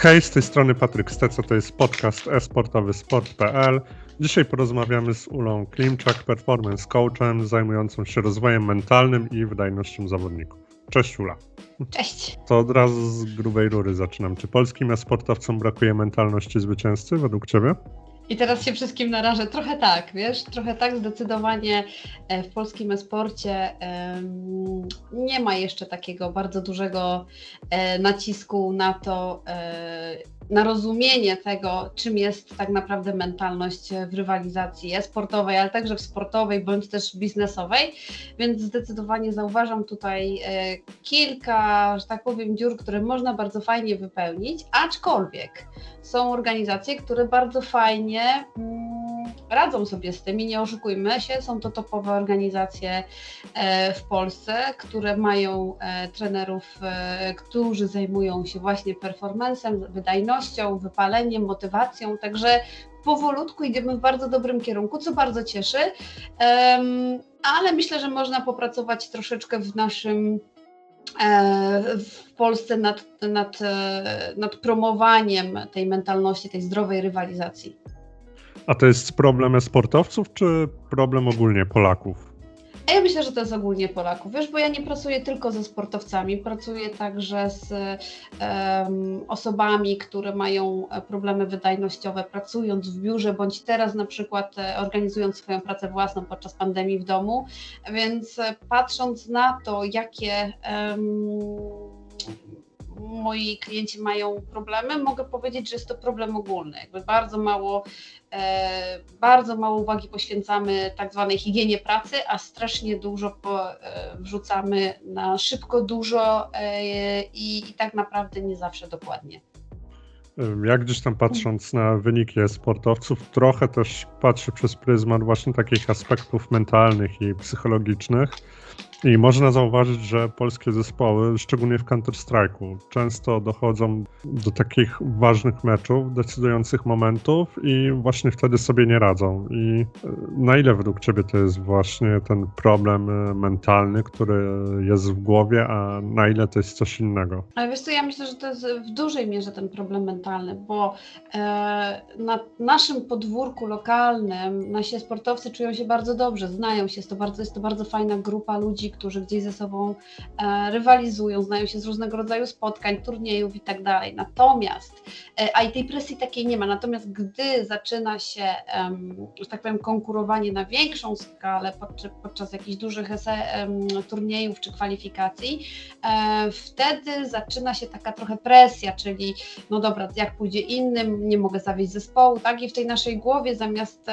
Hej, z tej strony Patryk Steca, to jest podcast esportowy sport.pl. Dzisiaj porozmawiamy z Ulą Klimczak, performance coachem zajmującą się rozwojem mentalnym i wydajnością zawodników. Cześć Ula. Cześć. To od razu z grubej rury zaczynam. Czy polskim sportowcom brakuje mentalności zwycięzcy według Ciebie? I teraz się wszystkim narażę. Trochę tak, wiesz, trochę tak zdecydowanie e, w polskim esporcie nie ma jeszcze takiego bardzo dużego e, nacisku na to, e, na rozumienie tego, czym jest tak naprawdę mentalność w rywalizacji e-sportowej, ale także w sportowej bądź też biznesowej, więc zdecydowanie zauważam tutaj kilka, że tak powiem, dziur, które można bardzo fajnie wypełnić, aczkolwiek są organizacje, które bardzo fajnie mm, radzą sobie z tym i nie oszukujmy się, są to topowe organizacje e, w Polsce, które mają e, trenerów, e, którzy zajmują się właśnie performancem, wydajnością, wypaleniem, motywacją, także powolutku idziemy w bardzo dobrym kierunku, co bardzo cieszy, ale myślę, że można popracować troszeczkę w naszym w Polsce nad, nad, nad promowaniem tej mentalności, tej zdrowej rywalizacji. A to jest problem sportowców, czy problem ogólnie Polaków? A ja myślę, że to jest ogólnie Polaków, wiesz, bo ja nie pracuję tylko ze sportowcami, pracuję także z um, osobami, które mają problemy wydajnościowe, pracując w biurze, bądź teraz na przykład e, organizując swoją pracę własną podczas pandemii w domu, więc e, patrząc na to, jakie um, moi klienci mają problemy, mogę powiedzieć, że jest to problem ogólny. Jakby bardzo mało, e, bardzo mało uwagi poświęcamy tak zwanej higienie pracy, a strasznie dużo po, e, wrzucamy na szybko dużo e, i, i tak naprawdę nie zawsze dokładnie. Jak gdzieś tam patrząc na wyniki sportowców, trochę też patrzę przez pryzmat właśnie takich aspektów mentalnych i psychologicznych. I można zauważyć, że polskie zespoły, szczególnie w Counter-Strike'u, często dochodzą do takich ważnych meczów, decydujących momentów i właśnie wtedy sobie nie radzą. I e, na ile według Ciebie to jest właśnie ten problem e, mentalny, który jest w głowie, a na ile to jest coś innego? Ale wiesz co, ja myślę, że to jest w dużej mierze ten problem mentalny, bo e, na naszym podwórku lokalnym nasi sportowcy czują się bardzo dobrze, znają się, jest to bardzo, jest to bardzo fajna grupa ludzi, którzy gdzieś ze sobą e, rywalizują, znają się z różnego rodzaju spotkań, turniejów i tak dalej. Natomiast, e, a i tej presji takiej nie ma, natomiast gdy zaczyna się, że tak powiem, konkurowanie na większą skalę podczas, podczas jakichś dużych turniejów czy kwalifikacji, e, wtedy zaczyna się taka trochę presja, czyli no dobra, jak pójdzie innym, nie mogę zawieść zespołu, tak? I w tej naszej głowie zamiast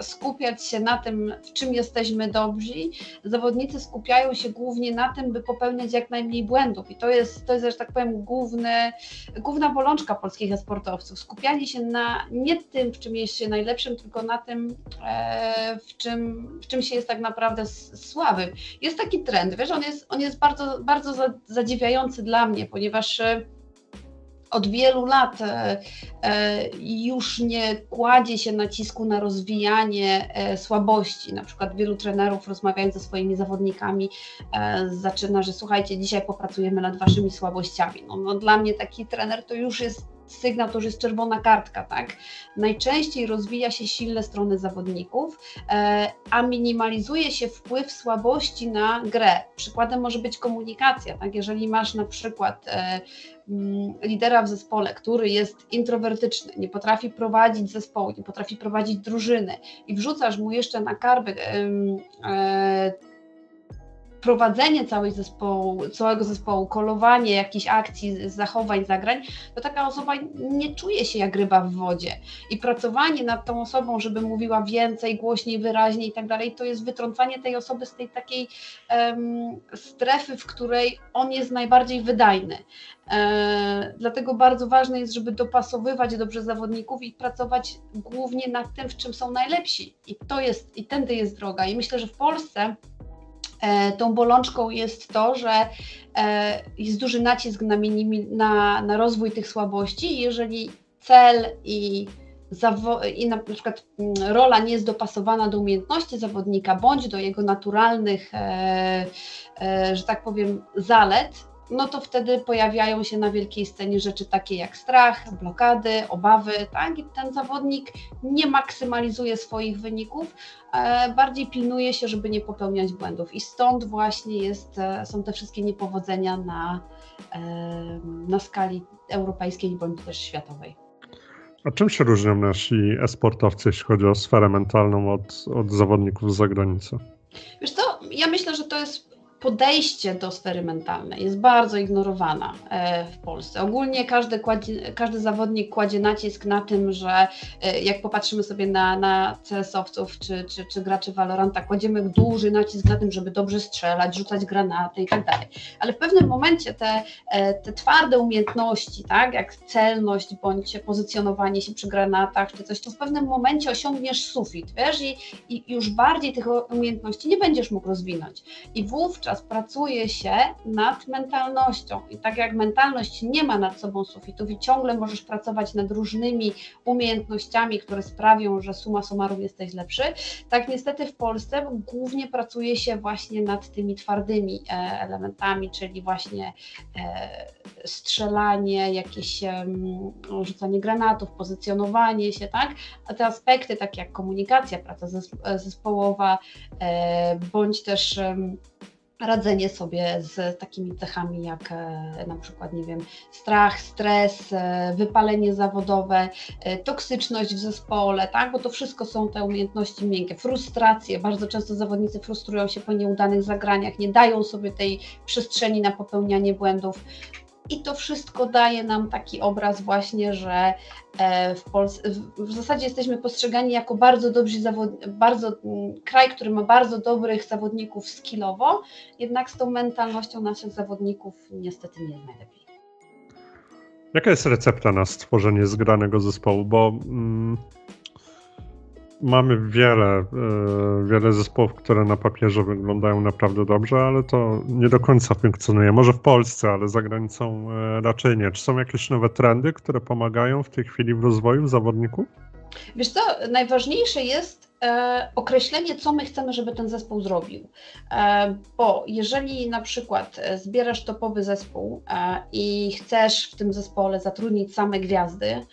skupiać się na tym, w czym jesteśmy dobrzy, zawodnicy skupiają się głównie na tym, by popełniać jak najmniej błędów. I to jest, to jest że tak powiem, główny, główna bolączka polskich sportowców. Skupianie się na nie tym, w czym jest się najlepszym, tylko na tym, e, w, czym, w czym się jest tak naprawdę słabym. Jest taki trend, wiesz, on jest, on jest bardzo, bardzo zadziwiający dla mnie, ponieważ e, od wielu lat e, e, już nie kładzie się nacisku na rozwijanie e, słabości. Na przykład wielu trenerów rozmawiając ze swoimi zawodnikami zaczyna, że słuchajcie, dzisiaj popracujemy nad waszymi słabościami. No, no dla mnie taki trener to już jest sygnał to już jest czerwona kartka, tak? Najczęściej rozwija się silne strony zawodników, a minimalizuje się wpływ słabości na grę. Przykładem może być komunikacja, tak? Jeżeli masz na przykład lidera w zespole, który jest introwertyczny, nie potrafi prowadzić zespołu, nie potrafi prowadzić drużyny i wrzucasz mu jeszcze na karby e, prowadzenie całej zespołu, całego zespołu, kolowanie jakichś akcji, zachowań, zagrań, to taka osoba nie czuje się jak ryba w wodzie. I pracowanie nad tą osobą, żeby mówiła więcej, głośniej, wyraźniej i tak dalej, to jest wytrącanie tej osoby z tej takiej um, strefy, w której on jest najbardziej wydajny. E, dlatego bardzo ważne jest, żeby dopasowywać dobrze zawodników i pracować głównie nad tym, w czym są najlepsi. I to jest, i tędy jest droga. I myślę, że w Polsce tą bolączką jest to, że e, jest duży nacisk na, na, na rozwój tych słabości. Jeżeli cel i i na przykład mm, rola nie jest dopasowana do umiejętności zawodnika bądź do jego naturalnych, e, e, że tak powiem, zalet, no to wtedy pojawiają się na wielkiej scenie rzeczy takie jak strach, blokady, obawy, tak? I ten zawodnik nie maksymalizuje swoich wyników, e, bardziej pilnuje się, żeby nie popełniać błędów. I stąd właśnie jest, e, są te wszystkie niepowodzenia na, e, na skali europejskiej bądź też światowej. A czym się różnią nasi esportowcy, jeśli chodzi o sferę mentalną od, od zawodników z zagranicy? Wiesz co, ja myślę, że to jest podejście do sfery mentalnej jest bardzo ignorowana e, w Polsce. Ogólnie każdy, kładzie, każdy zawodnik kładzie nacisk na tym, że e, jak popatrzymy sobie na, na CS-owców czy, czy, czy graczy Valoranta, kładziemy duży nacisk na tym, żeby dobrze strzelać, rzucać granaty i tak dalej. Ale w pewnym momencie te, e, te twarde umiejętności, tak, jak celność bądź pozycjonowanie się przy granatach czy coś, to w pewnym momencie osiągniesz sufit, wiesz, i, i już bardziej tych umiejętności nie będziesz mógł rozwinąć. I wówczas teraz pracuje się nad mentalnością. I tak jak mentalność nie ma nad sobą sufitów i ciągle możesz pracować nad różnymi umiejętnościami, które sprawią, że suma summarum jesteś lepszy, tak niestety w Polsce głównie pracuje się właśnie nad tymi twardymi e, elementami, czyli właśnie e, strzelanie, jakieś rzucanie granatów, pozycjonowanie się, tak? A te aspekty, takie jak komunikacja, praca zespołowa, e, bądź też radzenie sobie z takimi cechami jak e, na przykład, nie wiem, strach, stres, e, wypalenie zawodowe, e, toksyczność w zespole, tak, bo to wszystko są te umiejętności miękkie, frustracje, bardzo często zawodnicy frustrują się po nieudanych zagraniach, nie dają sobie tej przestrzeni na popełnianie błędów, i to wszystko daje nam taki obraz właśnie, że e, w Polsce w zasadzie jesteśmy postrzegani jako bardzo dobrzy bardzo mm, kraj, który ma bardzo dobrych zawodników skillowo, jednak z tą mentalnością naszych zawodników niestety nie jest najlepiej. Jaka jest recepta na stworzenie zgranego zespołu? Bo mm, mamy wiele, e, wiele zespołów, które na papierze wyglądają naprawdę dobrze, ale to nie do końca funkcjonuje. Może w Polsce, ale za granicą e, raczej nie. Czy są jakieś nowe trendy, które pomagają w tej chwili w rozwoju zawodników? Wiesz co, najważniejsze jest e, określenie, co my chcemy, żeby ten zespół zrobił. E, bo jeżeli na przykład zbierasz topowy zespół e, i chcesz w tym zespole zatrudnić same gwiazdy,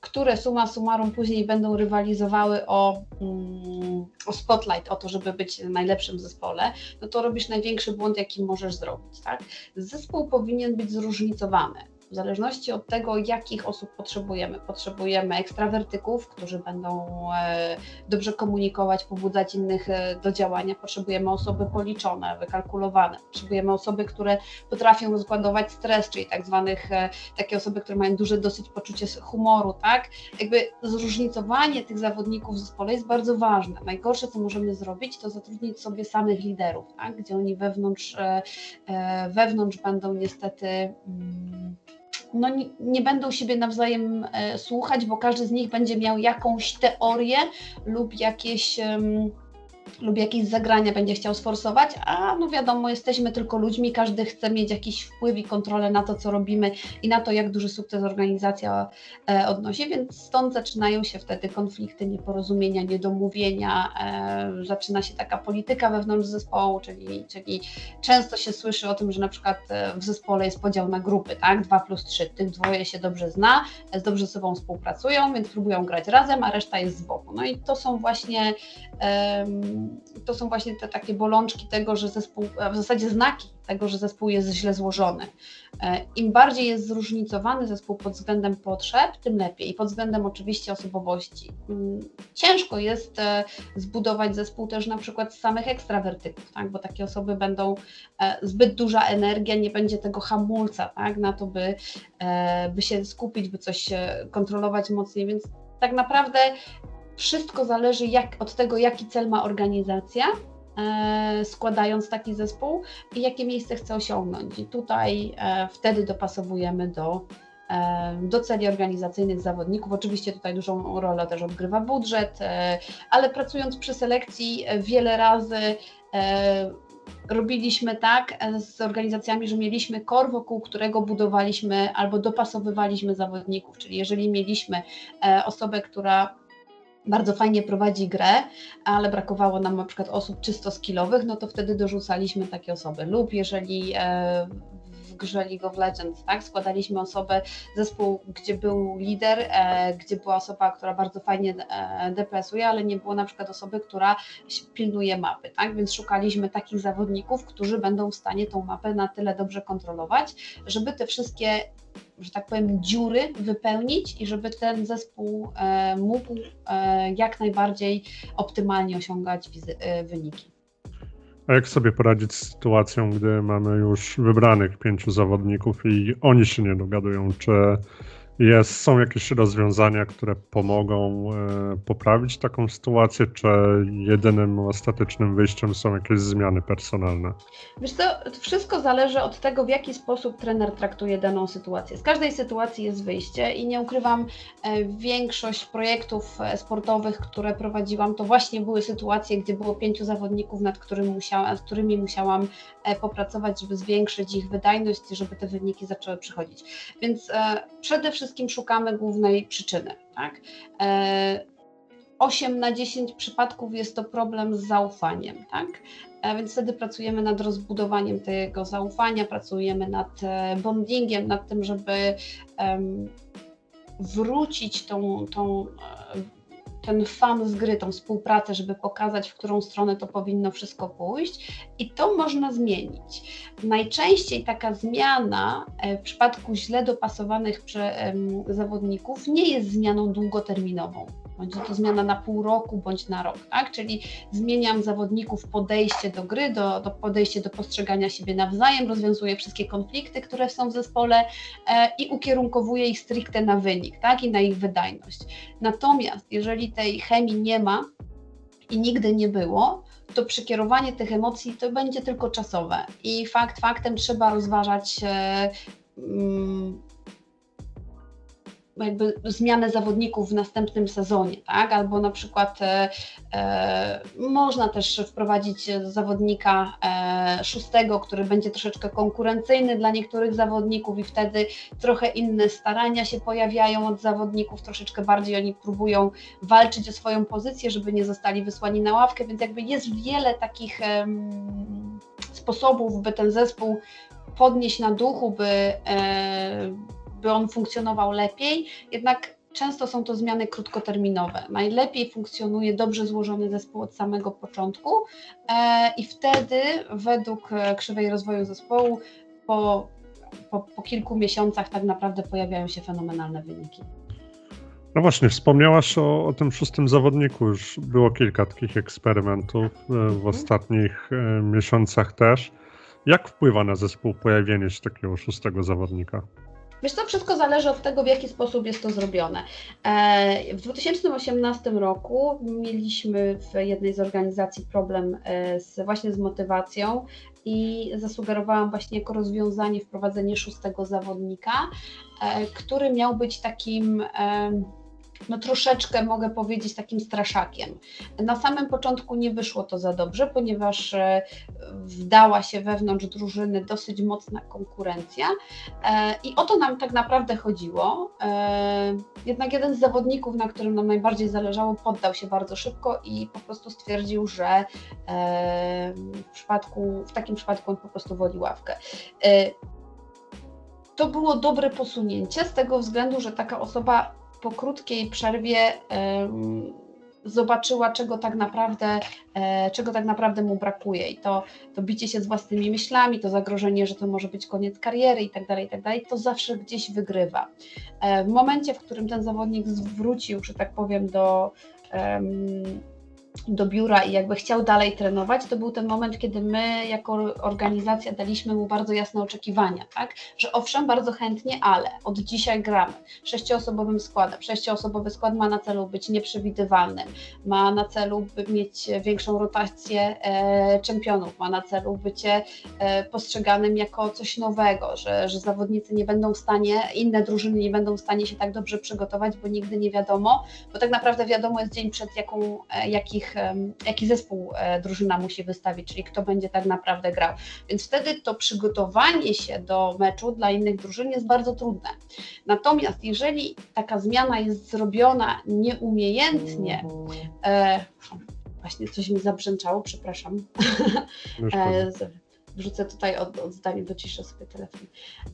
które suma summarum później będą rywalizowały o, mm, o spotlight, o to, żeby być najlepszym zespole, no to robisz największy błąd, jaki możesz zrobić. Tak? Zespół powinien być zróżnicowany w zależności od tego, jakich osób potrzebujemy. Potrzebujemy ekstrawertyków, którzy będą e, dobrze komunikować, pobudzać innych e, do działania. Potrzebujemy osoby policzone, wykalkulowane. Potrzebujemy osoby, które potrafią rozkładować stres, czyli tak zwanych, e, takie osoby, które mają duże dosyć poczucie humoru, tak? Jakby zróżnicowanie tych zawodników w zespole jest bardzo ważne. Najgorsze, co możemy zrobić, to zatrudnić sobie samych liderów, tak? gdzie oni wewnątrz, wewnątrz będą niestety. Hmm, no, nie, będą siebie nawzajem e, słuchać, bo każdy z nich będzie miał jakąś teorię lub jakieś lub jakieś zagrania będzie chciał sforsować, a no wiadomo, jesteśmy tylko ludźmi, każdy chce mieć jakiś wpływ i kontrolę na to, co robimy i na to, jak duży sukces organizacja e, odnosi, więc stąd zaczynają się wtedy konflikty, nieporozumienia, niedomówienia, e, zaczyna się taka polityka wewnątrz zespołu, czyli, czyli często się słyszy o tym, że na przykład e, w zespole jest podział na grupy, tak, 2 plus 3, tych dwoje się dobrze zna, dobrze ze sobą współpracują, więc próbują grać razem, a reszta jest z boku. No i to są właśnie um, to są właśnie te takie bolączki tego, że zespół, w zasadzie znaki tego, że zespół jest źle złożony. E, Im bardziej jest zróżnicowany zespół pod względem potrzeb, tym lepiej. Pod względem oczywiście osobowości. Mm, ciężko jest e, zbudować zespół też na przykład z samych ekstrawertyków, tak? bo takie osoby będą e, zbyt duża energia, nie będzie tego hamulca tak? na to, by, by się skupić, by coś kontrolować mocniej, więc tak naprawdę wszystko zależy jak, od tego, jaki cel ma organizacja, e, składając taki zespół i jakie miejsce chce osiągnąć. I tutaj e, wtedy dopasowujemy do, e, do celi organizacyjnych zawodników. Oczywiście tutaj dużą rolę też odgrywa budżet, ale pracując przy selekcji wiele razy robiliśmy tak z organizacjami, że mieliśmy kor, wokół którego budowaliśmy albo dopasowywaliśmy zawodników, czyli jeżeli mieliśmy osobę, która bardzo fajnie prowadzi grę, ale brakowało nam na przykład osób czysto skillowych, no to wtedy dorzucaliśmy takie osoby. Lub jeżeli e, w grze League of Legends, tak? Składaliśmy osobę, zespół, gdzie był lider, e, gdzie była osoba, która bardzo fajnie e, DPS-uje, ale nie było na przykład osoby, która pilnuje mapy, tak? Więc szukaliśmy takich zawodników, którzy będą w stanie tą mapę na tyle dobrze kontrolować, żeby te wszystkie że tak powiem, dziury wypełnić i żeby ten zespół e, mógł e, jak najbardziej optymalnie osiągać e, wyniki. A jak sobie poradzić z sytuacją, gdy mamy już wybranych pięciu zawodników i oni się nie dogadują? Czy jest, są jakieś rozwiązania, które pomogą e, poprawić taką sytuację, czy jedynym ostatecznym wyjściem są jakieś zmiany personalne? Wiesz co, wszystko zależy od tego, w jaki sposób trener traktuje daną sytuację. Z każdej sytuacji jest wyjście i nie ukrywam, e, większość projektów e, sportowych, które prowadziłam, to właśnie były sytuacje, gdzie było pięciu zawodników, nad którym musiała, z którymi musiałam e, popracować, żeby zwiększyć ich wydajność i żeby te wyniki zaczęły przychodzić. Więc e, przede wszystkim wszystkim szukamy głównej przyczyny. Tak? 8 e, na 10 przypadków jest to problem z zaufaniem, tak? A e, więc wtedy pracujemy nad rozbudowaniem tego zaufania, pracujemy nad e, bondingiem, nad tym, żeby um, wrócić tą, tą ten fan z gry, tą współpracę, żeby pokazać, w którą stronę to powinno wszystko pójść i to można zmienić. Najczęściej taka zmiana e, w przypadku źle dopasowanych zawodników nie jest zmianą długoterminową. Będzie to zmiana na pół roku bądź na rok, tak? Czyli zmieniam zawodników podejście do gry, do, do podejście do postrzegania siebie nawzajem, rozwiązuję wszystkie konflikty, które są w zespole e, i ukierunkowuję ich stricte na wynik, tak? I na ich wydajność. Natomiast jeżeli tej chemii nie ma i nigdy nie było, to przekierowanie tych emocji to będzie tylko czasowe. I fakt faktem trzeba rozważać. E, mm, jakby zmianę zawodników w następnym sezonie, tak? Albo na przykład e, e, można też wprowadzić zawodnika e, szóstego, który będzie troszeczkę konkurencyjny dla niektórych zawodników i wtedy trochę inne starania się pojawiają od zawodników, troszeczkę bardziej oni próbują walczyć o swoją pozycję, żeby nie zostali wysłani na ławkę, więc jakby jest wiele takich sposobów, by ten zespół podnieść na duchu, by e, by on funkcjonował lepiej, jednak często są to zmiany krótkoterminowe. Najlepiej funkcjonuje dobrze złożony zespół od samego początku e, i wtedy według e, krzywej rozwoju zespołu po, po, po kilku miesiącach tak naprawdę pojawiają się fenomenalne wyniki. No właśnie, wspomniałaś o, o, tym szóstym zawodniku. Już było kilka takich eksperymentów e, w mhm. ostatnich miesiącach też. Jak wpływa na zespół pojawienie się takiego szóstego zawodnika? Wiesz to wszystko zależy od tego, w jaki sposób jest to zrobione. E, w 2018 roku mieliśmy w jednej z organizacji problem e, z, właśnie z motywacją i zasugerowałam właśnie jako rozwiązanie wprowadzenie szóstego zawodnika, e, który miał być takim no troszeczkę mogę powiedzieć takim straszakiem. Na samym początku nie wyszło to za dobrze, ponieważ e, wdała się wewnątrz drużyny dosyć mocna konkurencja e, i o to nam tak naprawdę chodziło. E, jednak jeden z zawodników, na którym nam najbardziej zależało, poddał się bardzo szybko i po prostu stwierdził, że w, przypadku, w takim przypadku on po prostu woli ławkę to było dobre posunięcie z tego względu, że taka osoba po krótkiej przerwie zobaczyła, czego tak naprawdę, e, czego tak naprawdę mu brakuje. I to, to bicie się z własnymi myślami, to zagrożenie, że to może być koniec kariery i tak dalej, i tak dalej, to zawsze gdzieś wygrywa. E, w momencie, w którym ten zawodnik zwrócił, że tak powiem, do do biura i jakby chciał dalej trenować, to był ten moment, kiedy my jako organizacja daliśmy mu bardzo jasne oczekiwania, tak? Że owszem, bardzo chętnie, ale od dzisiaj gramy sześcioosobowym składem. Sześcioosobowy skład ma na celu być nieprzewidywalnym, ma na celu mieć większą rotację e, czempionów, ma na celu bycie e, postrzeganym jako coś nowego, że, że zawodnicy nie będą w stanie, inne drużyny nie będą w stanie się tak dobrze przygotować, bo nigdy nie wiadomo, bo tak naprawdę wiadomo jest dzień przed jaką, e, jakich jaki zespół e, drużyna musi wystawić, czyli kto będzie tak naprawdę grał. Więc wtedy to przygotowanie się do meczu dla innych drużyn jest bardzo trudne. Natomiast jeżeli taka zmiana jest zrobiona nieumiejętnie, e, właśnie coś mi zabrzęczało, przepraszam. wrzucę tutaj od, od zdania, dociszę sobie telefon.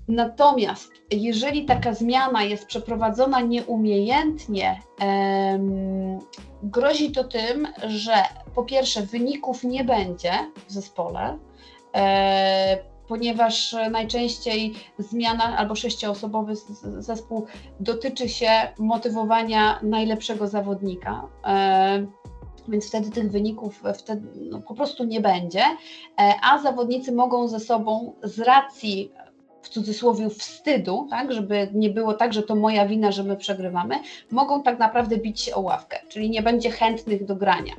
Natomiast jeżeli taka zmiana jest przeprowadzona nieumiejętnie, em, grozi to tym, że po pierwsze wyników nie będzie w zespole, e, ponieważ najczęściej zmiana albo sześcioosobowy zespół dotyczy się motywowania najlepszego zawodnika. E, więc wtedy tych wyników wtedy no, po prostu nie będzie, e, a zawodnicy mogą ze sobą z racji w cudzysłowie wstydu, tak, żeby nie było tak, że to moja wina, że my przegrywamy, mogą tak naprawdę bić się o ławkę, czyli nie będzie chętnych do grania.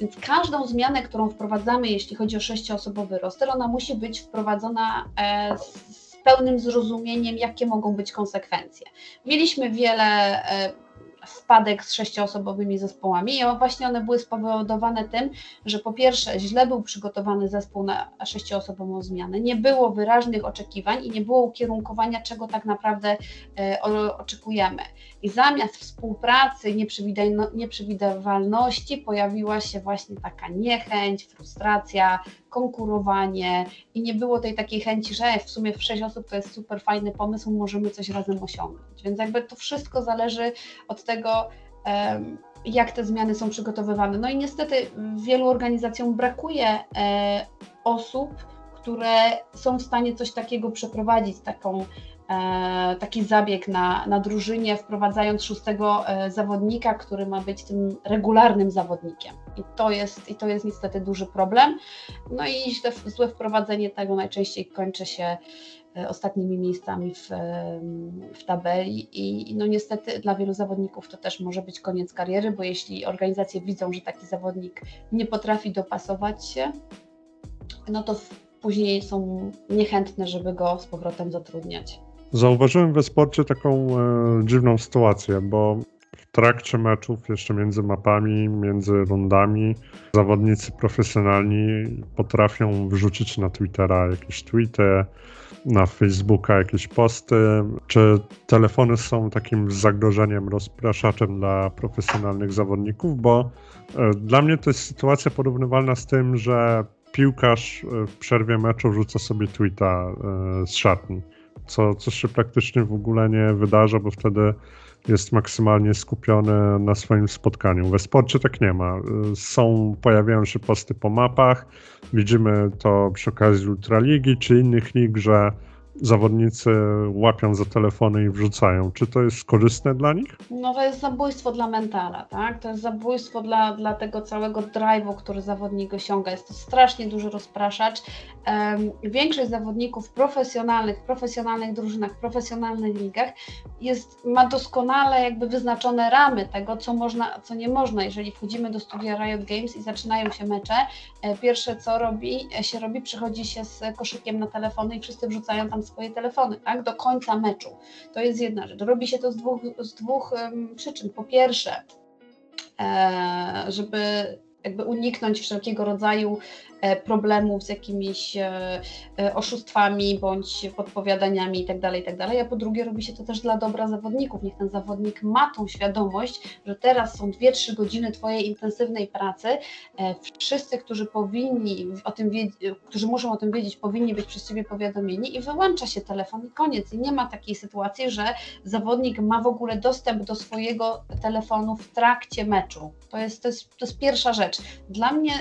Więc każdą zmianę, którą wprowadzamy, jeśli chodzi o sześcioosobowy roster, ona musi być wprowadzona e, z pełnym zrozumieniem, jakie mogą być konsekwencje. Mieliśmy wiele wpadek z sześcioosobowymi zespołami i właśnie one były spowodowane tym, że po pierwsze źle był przygotowany zespół na sześcioosobową zmianę, nie było wyraźnych oczekiwań i nie było ukierunkowania, czego tak naprawdę e, oczekujemy. I zamiast współpracy, nieprzewidywalności pojawiła się właśnie taka niechęć, frustracja, konkurowanie i nie było tej takiej chęci, że w sumie w sześć osób to jest super fajny pomysł, możemy coś razem osiągnąć. Więc jakby to wszystko zależy od tego, jak te zmiany są przygotowywane. No i niestety wielu organizacjom brakuje e, osób, które są w stanie coś takiego przeprowadzić, taką taki zabieg na, na drużynie, wprowadzając szóstego e, zawodnika, który ma być tym regularnym zawodnikiem. I to jest, i to jest niestety duży problem. No i złe wprowadzenie tego najczęściej kończy się e, ostatnimi miejscami w, w tabeli i no niestety dla wielu zawodników to też może być koniec kariery, bo jeśli organizacje widzą, że taki zawodnik nie potrafi dopasować się, no to później są niechętne, żeby go z powrotem zatrudniać. Zauważyłem we sporcie taką e, dziwną sytuację, bo w trakcie meczów, jeszcze między mapami, między rundami, zawodnicy profesjonalni potrafią wrzucić na Twittera jakieś tweety, na Facebooka jakieś posty. Czy telefony są takim zagrożeniem, rozpraszaczem dla profesjonalnych zawodników? Bo e, dla mnie to jest sytuacja porównywalna z tym, że piłkarz e, w przerwie meczu rzuca sobie tweeta e, z szatni co, co się praktycznie w ogóle nie wydarza, bo wtedy jest maksymalnie skupiony na swoim spotkaniu. We sporcie tak nie ma. Są, pojawiają się posty po mapach, widzimy to przy okazji Ultraligi czy innych lig, że zawodnicy łapią za telefony i wrzucają. Czy to jest korzystne dla nich? No to jest zabójstwo dla mentala, tak? To jest zabójstwo dla, dla tego całego drive'u, który zawodnik osiąga. Jest to strasznie duży rozpraszacz. Um, większość zawodników profesjonalnych, profesjonalnych drużynach, profesjonalnych ligach jest, ma doskonale jakby wyznaczone ramy tego, co można, co nie można. Jeżeli wchodzimy do studia Riot Games i zaczynają się mecze, e, pierwsze co robi, e, się robi, przychodzi się z koszykiem na telefony i wszyscy wrzucają tam swoje telefony, tak, do końca meczu. To jest jedna rzecz. Robi się to z dwóch, z dwóch um, przyczyn. Po pierwsze, e, żeby jakby uniknąć wszelkiego rodzaju problemów z jakimiś e, e, oszustwami bądź podpowiadaniami itd., tak itd., tak a po drugie robi się to też dla dobra zawodników. Niech ten zawodnik ma tą świadomość, że teraz są 2-3 godziny Twojej intensywnej pracy. Wszyscy, którzy powinni o tym którzy muszą o tym wiedzieć, powinni być przez Ciebie powiadomieni i wyłącza się telefon i koniec. I nie ma takiej sytuacji, że zawodnik ma w ogóle dostęp do swojego telefonu w trakcie meczu. To jest, to jest, to jest pierwsza rzecz. Dla mnie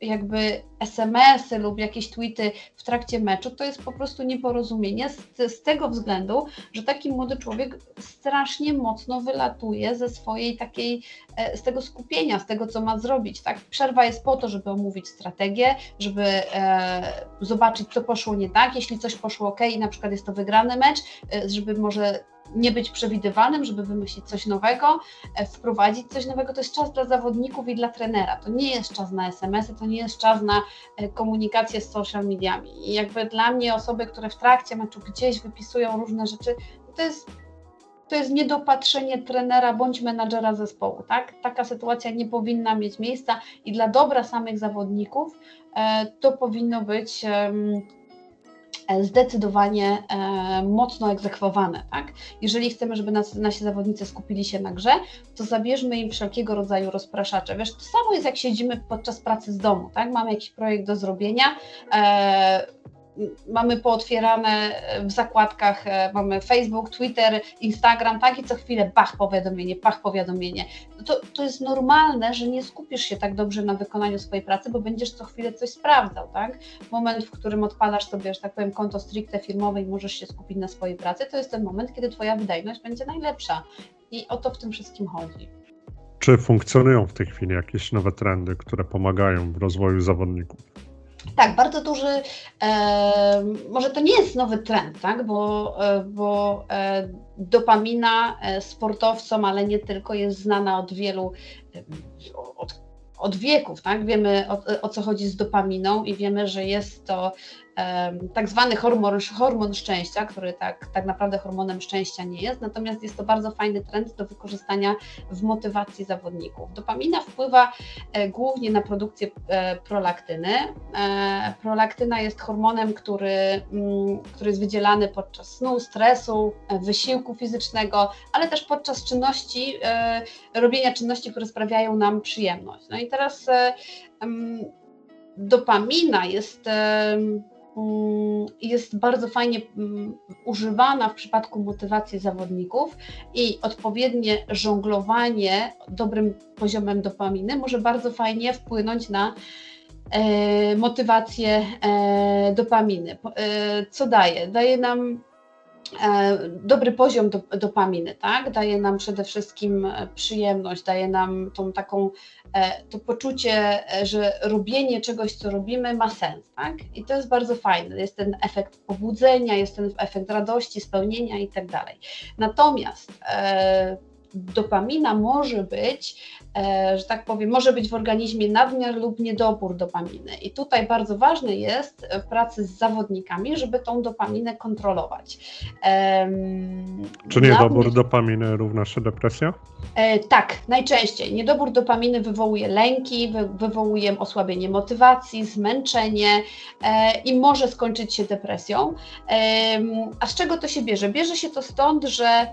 jakby SMS-y lub jakieś tweety w trakcie meczu, to jest po prostu nieporozumienie z, z, tego względu, że taki młody człowiek strasznie mocno wylatuje ze swojej takiej, e, z tego skupienia, z tego, co ma zrobić. Tak? Przerwa jest po to, żeby omówić strategię, żeby e, zobaczyć, co poszło nie tak, jeśli coś poszło ok i na przykład jest to wygrany mecz, e, żeby może nie być przewidywalnym, żeby wymyślić coś nowego, e, wprowadzić coś nowego. To jest czas dla zawodników i dla trenera. To nie jest czas na SMS-y, to nie jest czas na e, komunikację z social mediami. I jakby dla mnie osoby, które w trakcie meczu gdzieś wypisują różne rzeczy, to jest to jest niedopatrzenie trenera bądź menadżera zespołu. Tak? Taka sytuacja nie powinna mieć miejsca i dla dobra samych zawodników e, to powinno być zdecydowanie e, mocno egzekwowane. Tak? Jeżeli chcemy, żeby nas, nasi zawodnicy skupili się na grze, to zabierzmy im wszelkiego rodzaju rozpraszacze. Wiesz, to samo jest jak siedzimy podczas pracy z domu, tak? mamy jakiś projekt do zrobienia, e, mamy pootwierane w zakładkach, e, mamy Facebook, Twitter, Instagram, tak i co chwilę bach powiadomienie, bach powiadomienie. No to, to jest normalne, że nie skupisz się tak dobrze na wykonaniu swojej pracy, bo będziesz co chwilę coś sprawdzał, tak? Moment, w którym odpalasz sobie, że tak powiem, konto stricte firmowe i możesz się skupić na swojej pracy, to jest ten moment, kiedy Twoja wydajność będzie najlepsza. I o to w tym wszystkim chodzi. Czy funkcjonują w tej chwili jakieś nowe trendy, które pomagają w rozwoju zawodników? Tak, bardzo duży, e, może to nie jest nowy trend, tak? bo, e, bo e, dopamina e, sportowcom, ale nie tylko, jest znana od wielu, e, od, od wieków. Tak? Wiemy o, o co chodzi z dopaminą i wiemy, że jest to tak zwany hormon, hormon szczęścia, który tak, tak naprawdę hormonem szczęścia nie jest, natomiast jest to bardzo fajny trend do wykorzystania w motywacji zawodników. Dopamina wpływa e, głównie na produkcję e, prolaktyny. E, prolaktyna jest hormonem, który, mm, który jest wydzielany podczas snu, stresu, wysiłku fizycznego, ale też podczas czynności, robienia czynności, które sprawiają nam przyjemność. No i teraz dopamina jest jest bardzo fajnie mm, używana w przypadku motywacji zawodników i odpowiednie żonglowanie dobrym poziomem dopaminy może bardzo fajnie wpłynąć na e, motywację e, dopaminy. E, co daje? Daje nam dobry poziom do, dopaminy, tak? Daje nam przede wszystkim e, przyjemność, daje nam tą taką, e, to poczucie, że robienie czegoś, co robimy, ma sens, tak? I to jest bardzo fajne. Jest ten efekt pobudzenia, jest ten efekt radości, spełnienia i tak dalej. Natomiast dopamina może być, e, że tak powiem, może być w organizmie nadmiar lub niedobór dopaminy. I tutaj bardzo ważne jest w pracy z zawodnikami, żeby tą dopaminę kontrolować. Czy niedobór nadmiar... dopaminy równa się depresja? E, tak, najczęściej. Niedobór dopaminy wywołuje lęki, wy, wywołuje osłabienie motywacji, zmęczenie e, i może skończyć się depresją. a z czego to się bierze? Bierze się to stąd, że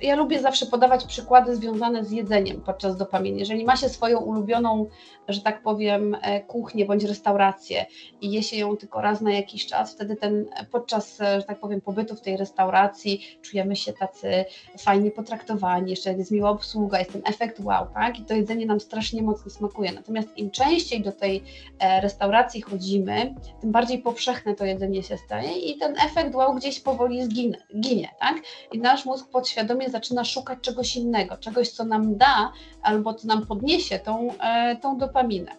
ja lubię zawsze podawać przykłady związane z jedzeniem podczas dopaminy. Jeżeli ma się swoją ulubioną, że tak powiem, e, kuchnię bądź restaurację i je się ją tylko raz na jakiś czas, wtedy ten podczas, e, że tak powiem, pobytu w tej restauracji czujemy się tacy fajnie potraktowani, jeszcze jest miła obsługa, jest ten efekt wow, tak? I to jedzenie nam strasznie mocno smakuje. Natomiast im częściej do tej restauracji chodzimy, tym bardziej powszechne to jedzenie się staje i ten efekt wow gdzieś powoli zginie, ginie, tak? I nasz mózg pod podświadomie zaczyna szukać czegoś innego, czegoś, co nam da albo co nam podniesie tą, e, tą dopaminę.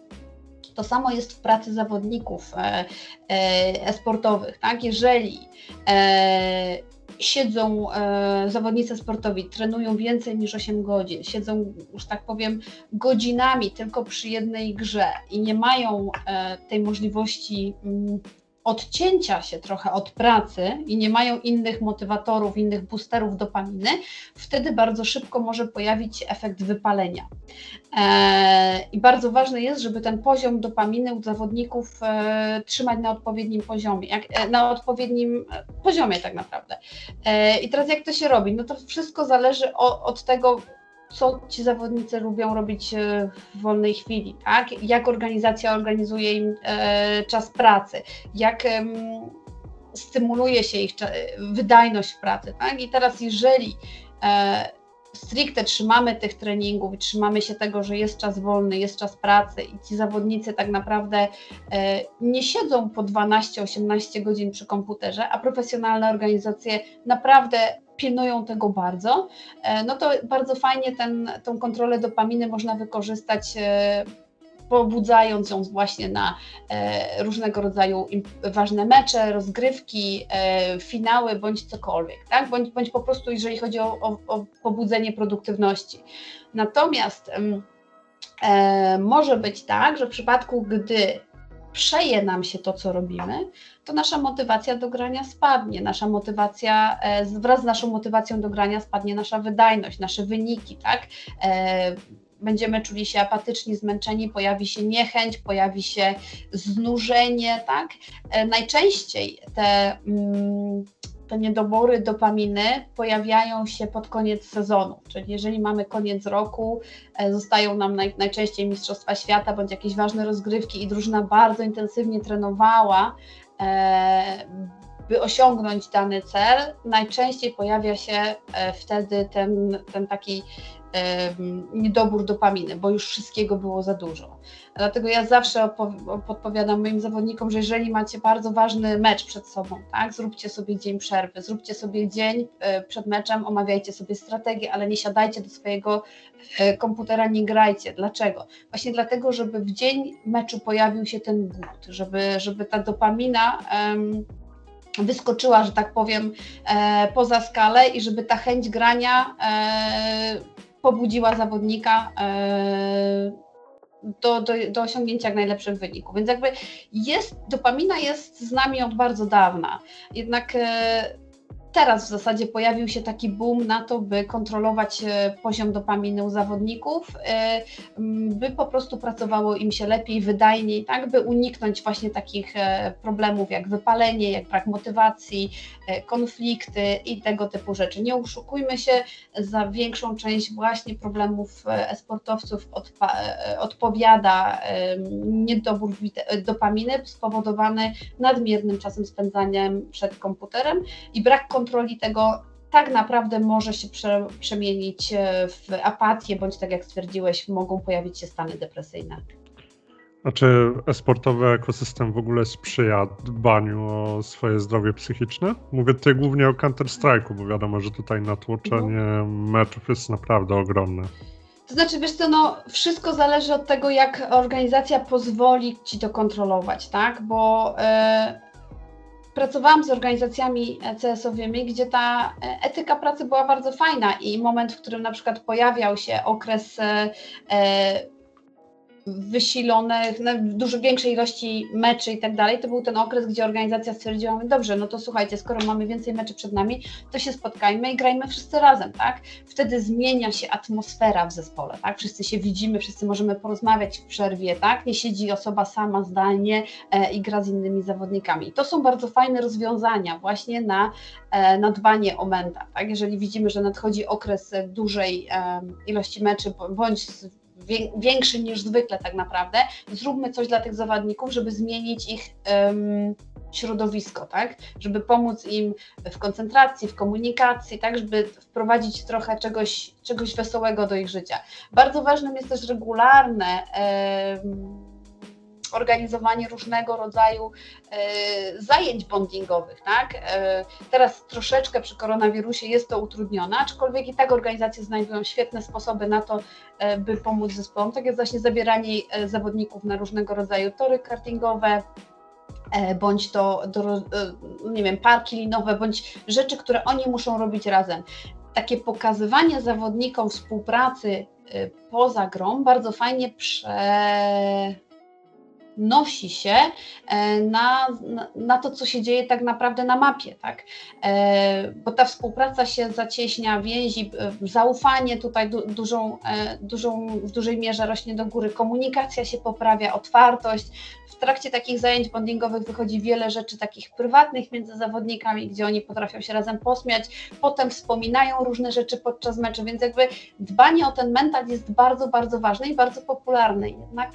To samo jest w pracy zawodników e, e, sportowych. Tak? Jeżeli siedzą e, zawodnicy sportowi, trenują więcej niż 8 godzin, siedzą, już tak powiem, godzinami tylko przy jednej grze i nie mają e, tej możliwości mm, odcięcia się trochę od pracy i nie mają innych motywatorów, innych boosterów dopaminy, wtedy bardzo szybko może pojawić się efekt wypalenia. E, I bardzo ważne jest, żeby ten poziom dopaminy u zawodników e, trzymać na odpowiednim poziomie, e, na odpowiednim poziomie tak naprawdę. I teraz jak to się robi? No to wszystko zależy od tego, co ci zawodnicy lubią robić e, w wolnej chwili, tak? Jak organizacja organizuje im e, czas pracy, jak stymuluje się ich wydajność w pracy, tak? I teraz jeżeli e, stricte trzymamy tych treningów trzymamy się tego, że jest czas wolny, jest czas pracy i ci zawodnicy tak naprawdę nie siedzą po 12-18 godzin przy komputerze, a profesjonalne organizacje naprawdę pilnują tego bardzo, e, no to bardzo fajnie ten, tą kontrolę dopaminy można wykorzystać e, pobudzając ją właśnie na e, różnego rodzaju ważne mecze, rozgrywki, finały bądź cokolwiek, tak? bądź, bądź po prostu jeżeli chodzi o, o, o pobudzenie produktywności. Natomiast może być tak, że w przypadku, gdy przeje nam się to, co robimy, to nasza motywacja do grania spadnie. Nasza motywacja, e, wraz z naszą motywacją do grania spadnie nasza wydajność, nasze wyniki, tak? E, będziemy czuli się apatyczni, zmęczeni, pojawi się niechęć, pojawi się znużenie, tak? E, najczęściej te, mm, te niedobory dopaminy pojawiają się pod koniec sezonu, czyli jeżeli mamy koniec roku, e, zostają nam naj, najczęściej Mistrzostwa Świata bądź jakieś ważne rozgrywki i drużyna bardzo intensywnie trenowała, e, by osiągnąć dany cel, najczęściej pojawia się wtedy ten, ten taki niedobór dopaminy, bo już wszystkiego było za dużo. Dlatego ja zawsze podpowiadam moim zawodnikom, że jeżeli macie bardzo ważny mecz przed sobą, tak, zróbcie sobie dzień przerwy, zróbcie sobie dzień e, przed meczem, omawiajcie sobie strategię, ale nie siadajcie do swojego e, komputera, nie grajcie. Dlaczego? Właśnie dlatego, żeby w dzień meczu pojawił się ten głód, żeby, żeby ta dopamina um, wyskoczyła, że tak powiem, e, poza skalę i żeby ta chęć grania e, pobudziła zawodnika e, do, do, do osiągnięcia jak najlepszych wyników. Więc jakby jest, dopamina jest z nami od bardzo dawna. Jednak e, teraz w zasadzie pojawił się taki boom na to, by kontrolować e, poziom dopaminy u zawodników, e, by po prostu pracowało im się lepiej, wydajniej, tak, by uniknąć właśnie takich e, problemów jak wypalenie, jak brak motywacji, konflikty i tego typu rzeczy. Nie oszukujmy się, za większą część właśnie problemów sportowców odpowiada niedobór dopaminy spowodowany nadmiernym czasem spędzaniem przed komputerem i brak kontroli kontroli tego tak naprawdę może się prze, przemienić e, w apatię, bądź tak jak stwierdziłeś, mogą pojawić się stany depresyjne. A czy esportowy ekosystem w ogóle sprzyja dbaniu o swoje zdrowie psychiczne? Mówię tutaj głównie o Counter-Strike'u, bo wiadomo, że tutaj natłoczenie no. meczów jest naprawdę ogromne. To znaczy, wiesz co, no, wszystko zależy od tego, jak organizacja pozwoli ci to kontrolować, tak? Bo yy, pracowałam z organizacjami CS-owymi, gdzie ta e, etyka pracy była bardzo fajna i moment, w którym na przykład pojawiał się okres e, e, wysilonych, w dużo większej ilości meczy i tak dalej, to był ten okres, gdzie organizacja stwierdziła, dobrze, no to słuchajcie, skoro mamy więcej meczy przed nami, to się spotkajmy i grajmy wszyscy razem, tak? Wtedy zmienia się atmosfera w zespole, tak? Wszyscy się widzimy, wszyscy możemy porozmawiać w przerwie, tak? Nie siedzi osoba sama zdalnie e, i gra z innymi zawodnikami. To są bardzo fajne rozwiązania właśnie na, e, na dbanie o mental, tak? Jeżeli widzimy, że nadchodzi okres dużej ilości meczy, bądź większy niż zwykle tak naprawdę, zróbmy coś dla tych zawodników, żeby zmienić ich um, środowisko, tak? Żeby pomóc im w koncentracji, w komunikacji, tak? Żeby wprowadzić trochę czegoś, czegoś wesołego do ich życia. Bardzo ważnym jest też regularne um, organizowanie różnego rodzaju e, zajęć bondingowych. Tak? E, teraz troszeczkę przy koronawirusie jest to utrudnione, aczkolwiek i tak organizacje znajdują świetne sposoby na to, e, by pomóc zespołom, tak jak właśnie zabieranie zawodników na różnego rodzaju tory kartingowe, bądź to do, nie wiem, parki linowe, bądź rzeczy, które oni muszą robić razem. Takie pokazywanie zawodnikom współpracy poza grą bardzo fajnie prze, nosi się e, na, na to, co się dzieje tak naprawdę na mapie, tak? E, bo ta współpraca się zacieśnia, więzi, e, zaufanie tutaj du, dużą, dużą, w dużej mierze rośnie do góry, komunikacja się poprawia, otwartość. W trakcie takich zajęć bondingowych wychodzi wiele rzeczy takich prywatnych między zawodnikami, gdzie oni potrafią się razem posmiać, potem wspominają różne rzeczy podczas meczu, więc jakby dbanie o ten mental jest bardzo, bardzo ważne i bardzo popularne. Jednak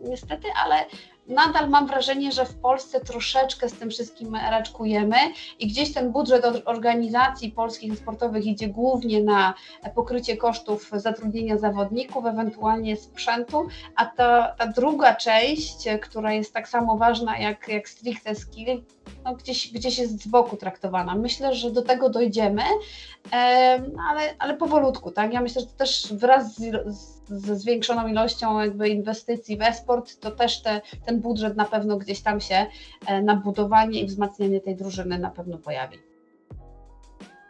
niestety, ale nadal mam wrażenie, że w Polsce troszeczkę z tym wszystkim raczkujemy i gdzieś ten budżet organizacji polskich sportowych idzie głównie na pokrycie kosztów zatrudnienia zawodników, ewentualnie sprzętu, a ta, ta druga część, która jest tak samo ważna jak, jak stricte skill, no gdzieś, gdzieś jest z boku traktowana. Myślę, że do tego dojdziemy, ale, ale powolutku, tak? Ja myślę, że też wraz z, ze zwiększoną ilością jakby inwestycji w esport, to też te, ten budżet na pewno gdzieś tam się e, na budowanie i wzmacnianie tej drużyny na pewno pojawi.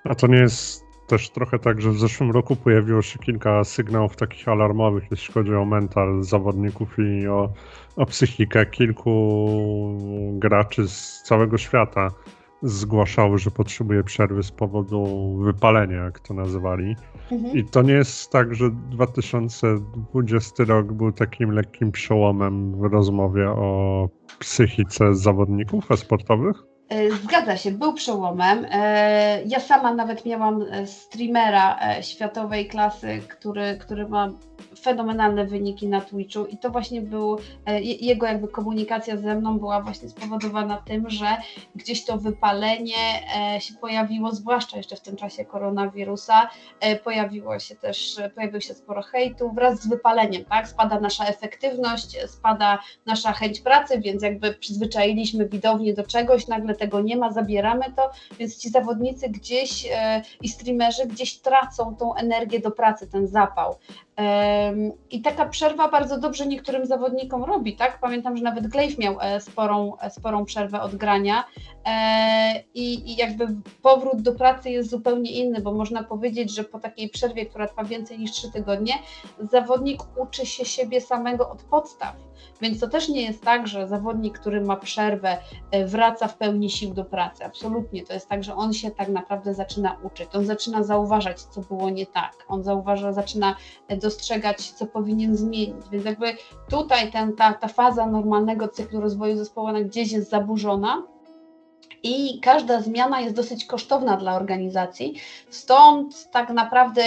A to nie jest też trochę tak, że w zeszłym roku pojawiło się kilka sygnałów takich alarmowych, jeśli chodzi o mental zawodników i o, o psychikę kilku graczy z całego świata. zgłaszały, że potrzebuje przerwy z powodu wypalenia, jak to nazywali. Mhm. I to nie jest tak, że 2020 rok był takim lekkim przełomem w rozmowie o psychice zawodników sportowych? E, zgadza się, był przełomem. E, ja sama nawet miałam e, streamera światowej klasy, który, który ma fenomenalne wyniki na Twitchu i to właśnie był, jego jakby komunikacja ze mną była właśnie spowodowana tym, że gdzieś to wypalenie się pojawiło, zwłaszcza jeszcze w tym czasie koronawirusa, pojawiło się też, pojawiło się sporo hejtu wraz z wypaleniem, tak, spada nasza efektywność, spada nasza chęć pracy, więc jakby przyzwyczailiśmy widownię do czegoś, nagle tego nie ma, zabieramy to, więc ci zawodnicy gdzieś e, i streamerzy gdzieś tracą tą energię do pracy, ten zapał. I taka przerwa bardzo dobrze niektórym zawodnikom robi, tak? Pamiętam, że nawet Glaive miał e, sporą, e, sporą przerwę od grania i, i jakby powrót do pracy jest zupełnie inny, bo można powiedzieć, że po takiej przerwie, która trwa więcej niż 3 tygodnie, zawodnik uczy się siebie samego od podstaw. Więc to też nie jest tak, że zawodnik, który ma przerwę, wraca w pełni sił do pracy. Absolutnie. To jest tak, że on się tak naprawdę zaczyna uczyć. On zaczyna zauważać, co było nie tak. On zauważa, zaczyna dostrzegać, co powinien zmienić. Więc jakby tutaj ten, ta, ta faza normalnego cyklu rozwoju zespołu gdzieś jest zaburzona. I każda zmiana jest dosyć kosztowna dla organizacji, stąd tak naprawdę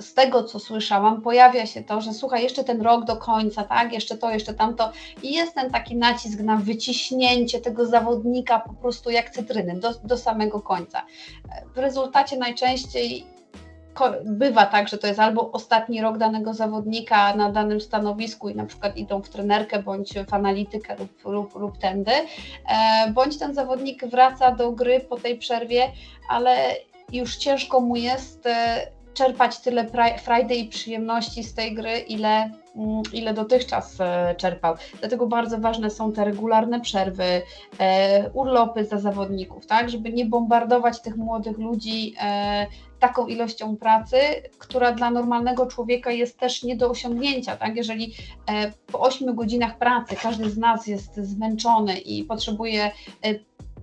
z tego, co słyszałam, pojawia się to, że słuchaj, jeszcze ten rok do końca, tak, jeszcze to, jeszcze tamto i jest ten taki nacisk na wyciśnięcie tego zawodnika po prostu jak cytryny do, do samego końca. W rezultacie najczęściej bywa tak, że to jest albo ostatni rok danego zawodnika na danym stanowisku i na przykład idą w trenerkę bądź w analitykę lub, lub, lub tędy, e, bądź ten zawodnik wraca do gry po tej przerwie, ale już ciężko mu jest e, czerpać tyle frajdy i przyjemności z tej gry, ile, mm, ile dotychczas e, czerpał. Dlatego bardzo ważne są te regularne przerwy, urlopy za zawodników, tak, żeby nie bombardować tych młodych ludzi taką ilością pracy, która dla normalnego człowieka jest też nie do osiągnięcia. Tak? Jeżeli po 8 godzinach pracy każdy z nas jest zmęczony i potrzebuje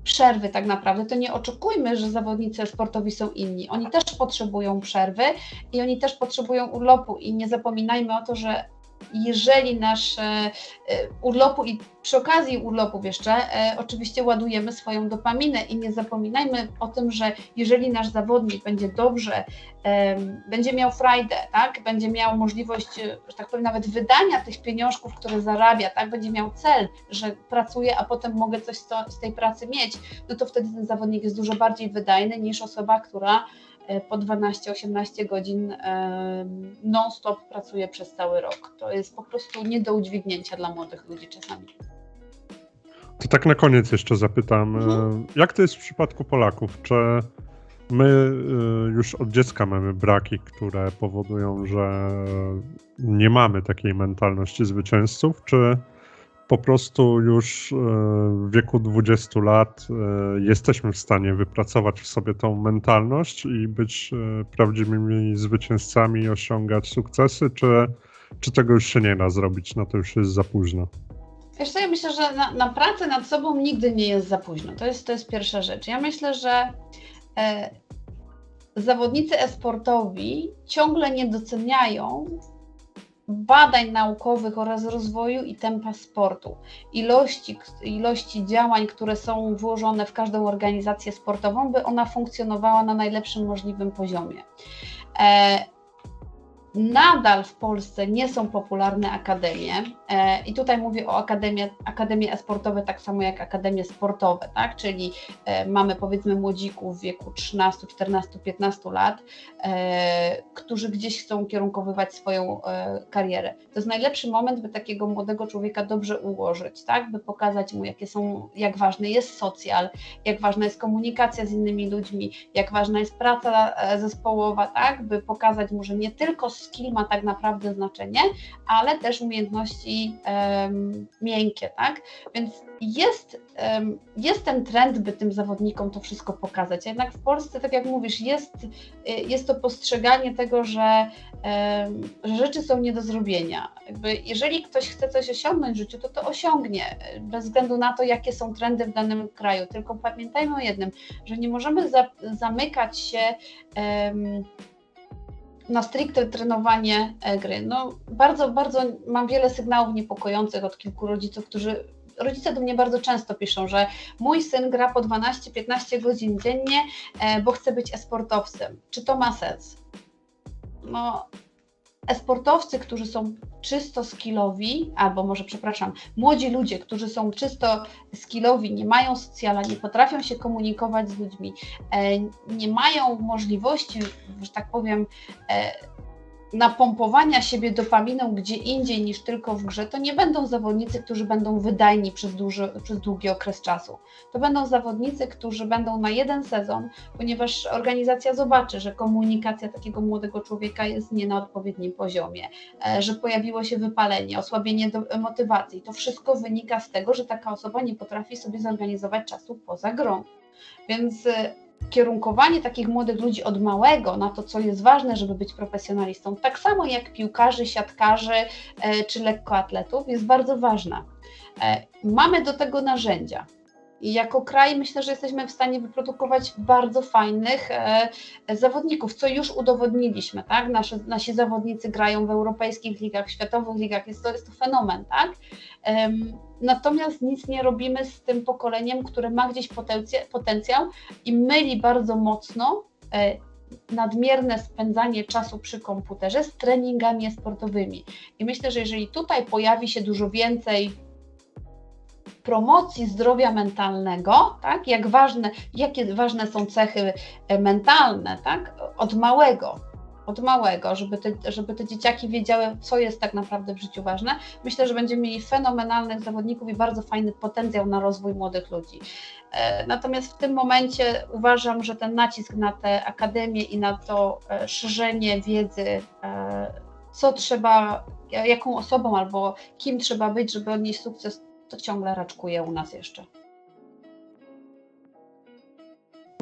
przerwy tak naprawdę, to nie oczekujmy, że zawodnicy sportowi są inni. Oni też potrzebują przerwy i oni też potrzebują urlopu i nie zapominajmy o to, że jeżeli nasz e, urlopu i przy okazji urlopów jeszcze e, oczywiście ładujemy swoją dopaminę i nie zapominajmy o tym, że jeżeli nasz zawodnik będzie dobrze, będzie miał frajdę, tak, będzie miał możliwość, e, że tak powiem, nawet wydania tych pieniążków, które zarabia, tak, będzie miał cel, że pracuje, a potem mogę coś z, tej pracy mieć, no to wtedy ten zawodnik jest dużo bardziej wydajny niż osoba, która E, po 12-18 godzin e, non-stop pracuje przez cały rok. To jest po prostu nie do udźwignięcia dla młodych ludzi czasami. To tak na koniec jeszcze zapytam, e, mhm. jak to jest w przypadku Polaków? Czy my już od dziecka mamy braki, które powodują, że nie mamy takiej mentalności zwycięzców, czy po prostu już e, w wieku 20 lat e, jesteśmy w stanie wypracować w sobie tą mentalność i być e, prawdziwymi zwycięzcami i osiągać sukcesy, czy, czy tego już się nie da zrobić, na to już jest za późno? Ja myślę, że na, na pracę nad sobą nigdy nie jest za późno. To jest, to jest pierwsza rzecz. Ja myślę, że e, zawodnicy esportowi ciągle nie doceniają badań naukowych oraz rozwoju i tempa sportu, ilości, ilości działań, które są włożone w każdą organizację sportową, by ona funkcjonowała na najlepszym możliwym poziomie. E, nadal w Polsce nie są popularne akademie e, i tutaj mówię o akademie, akademie e-sportowe tak samo jak akademie sportowe, tak? czyli e, mamy powiedzmy młodzików w wieku 13, 14, 15 lat, e, którzy gdzieś chcą kierunkowywać swoją karierę. To jest najlepszy moment, by takiego młodego człowieka dobrze ułożyć, tak? by pokazać mu, jakie są, jak ważny jest socjal, jak ważna jest komunikacja z innymi ludźmi, jak ważna jest praca zespołowa, tak? by pokazać mu, że nie tylko skill ma tak naprawdę znaczenie, ale też umiejętności um, miękkie, tak? Więc jest, um, jest ten trend, by tym zawodnikom to wszystko pokazać. Jednak w Polsce, tak jak mówisz, jest, y, jest to postrzeganie tego, że, um, że rzeczy są nie do zrobienia. Jakby jeżeli ktoś chce coś osiągnąć w życiu, to to osiągnie, bez względu na to, jakie są trendy w danym kraju. Tylko pamiętajmy o jednym, że nie możemy za, zamykać się um, na stricte trenowanie e, gry. No, bardzo, bardzo mam wiele sygnałów niepokojących od kilku rodziców, którzy rodzice do mnie bardzo często piszą, że mój syn gra po 12-15 godzin dziennie, e, bo chce być esportowcem. Czy to ma sens? No, esportowcy, którzy są czysto skillowi, albo może przepraszam, młodzi ludzie, którzy są czysto skillowi, nie mają socjala, nie potrafią się komunikować z ludźmi, e, nie mają możliwości, że tak powiem, e, napompowania siebie dopaminą gdzie indziej niż tylko w grze, to nie będą zawodnicy, którzy będą wydajni przez, duży, przez długi okres czasu. To będą zawodnicy, którzy będą na jeden sezon, ponieważ organizacja zobaczy, że komunikacja takiego młodego człowieka jest nie na odpowiednim poziomie, e, że pojawiło się wypalenie, osłabienie motywacji. To wszystko wynika z tego, że taka osoba nie potrafi sobie zorganizować czasu poza grą. Więc e, kierunkowanie takich młodych ludzi od małego na to, co jest ważne, żeby być profesjonalistą, tak samo jak piłkarzy, siatkarzy e, czy lekkoatletów, jest bardzo ważna. E, mamy do tego narzędzia. I jako kraj myślę, że jesteśmy w stanie wyprodukować bardzo fajnych e, zawodników, co już udowodniliśmy, tak? Nasze, nasi zawodnicy grają w europejskich ligach, światowych ligach, jest to, jest to fenomen, tak? Natomiast nic nie robimy z tym pokoleniem, które ma gdzieś potencjał i myli bardzo mocno e, nadmierne spędzanie czasu przy komputerze z treningami sportowymi. I myślę, że jeżeli tutaj pojawi się dużo więcej promocji zdrowia mentalnego, tak, jak ważne, jakie ważne są cechy e, mentalne, tak, od małego, od małego, żeby te, żeby te dzieciaki wiedziały, co jest tak naprawdę w życiu ważne. Myślę, że będziemy mieli fenomenalnych zawodników i bardzo fajny potencjał na rozwój młodych ludzi. E, natomiast w tym momencie uważam, że ten nacisk na te akademie i na to e, szerzenie wiedzy, e, co trzeba, jaką osobą albo kim trzeba być, żeby odnieść sukces, to ciągle raczkuje u nas jeszcze.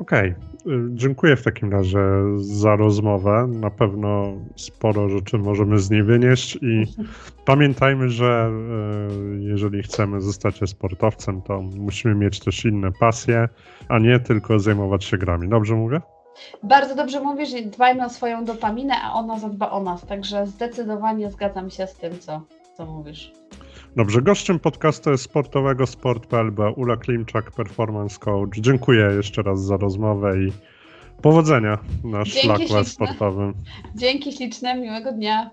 Okej, okay. dziękuję w takim razie za rozmowę. Na pewno sporo rzeczy możemy z niej wynieść i pamiętajmy, że e, jeżeli chcemy zostać sportowcem, to musimy mieć też inne pasje, a nie tylko zajmować się grami. Dobrze mówię? Bardzo dobrze mówisz, że dbajmy o swoją dopaminę, a ona zadba o nas. Także zdecydowanie zgadzam się z tym, co, co mówisz. Dobrze, gościem podcastu sportowego Sport.pl była Ula Klimczak, performance coach. Dziękuję jeszcze raz za rozmowę i powodzenia na Dzięki szlaku sportowym. Dzięki śliczne, miłego dnia.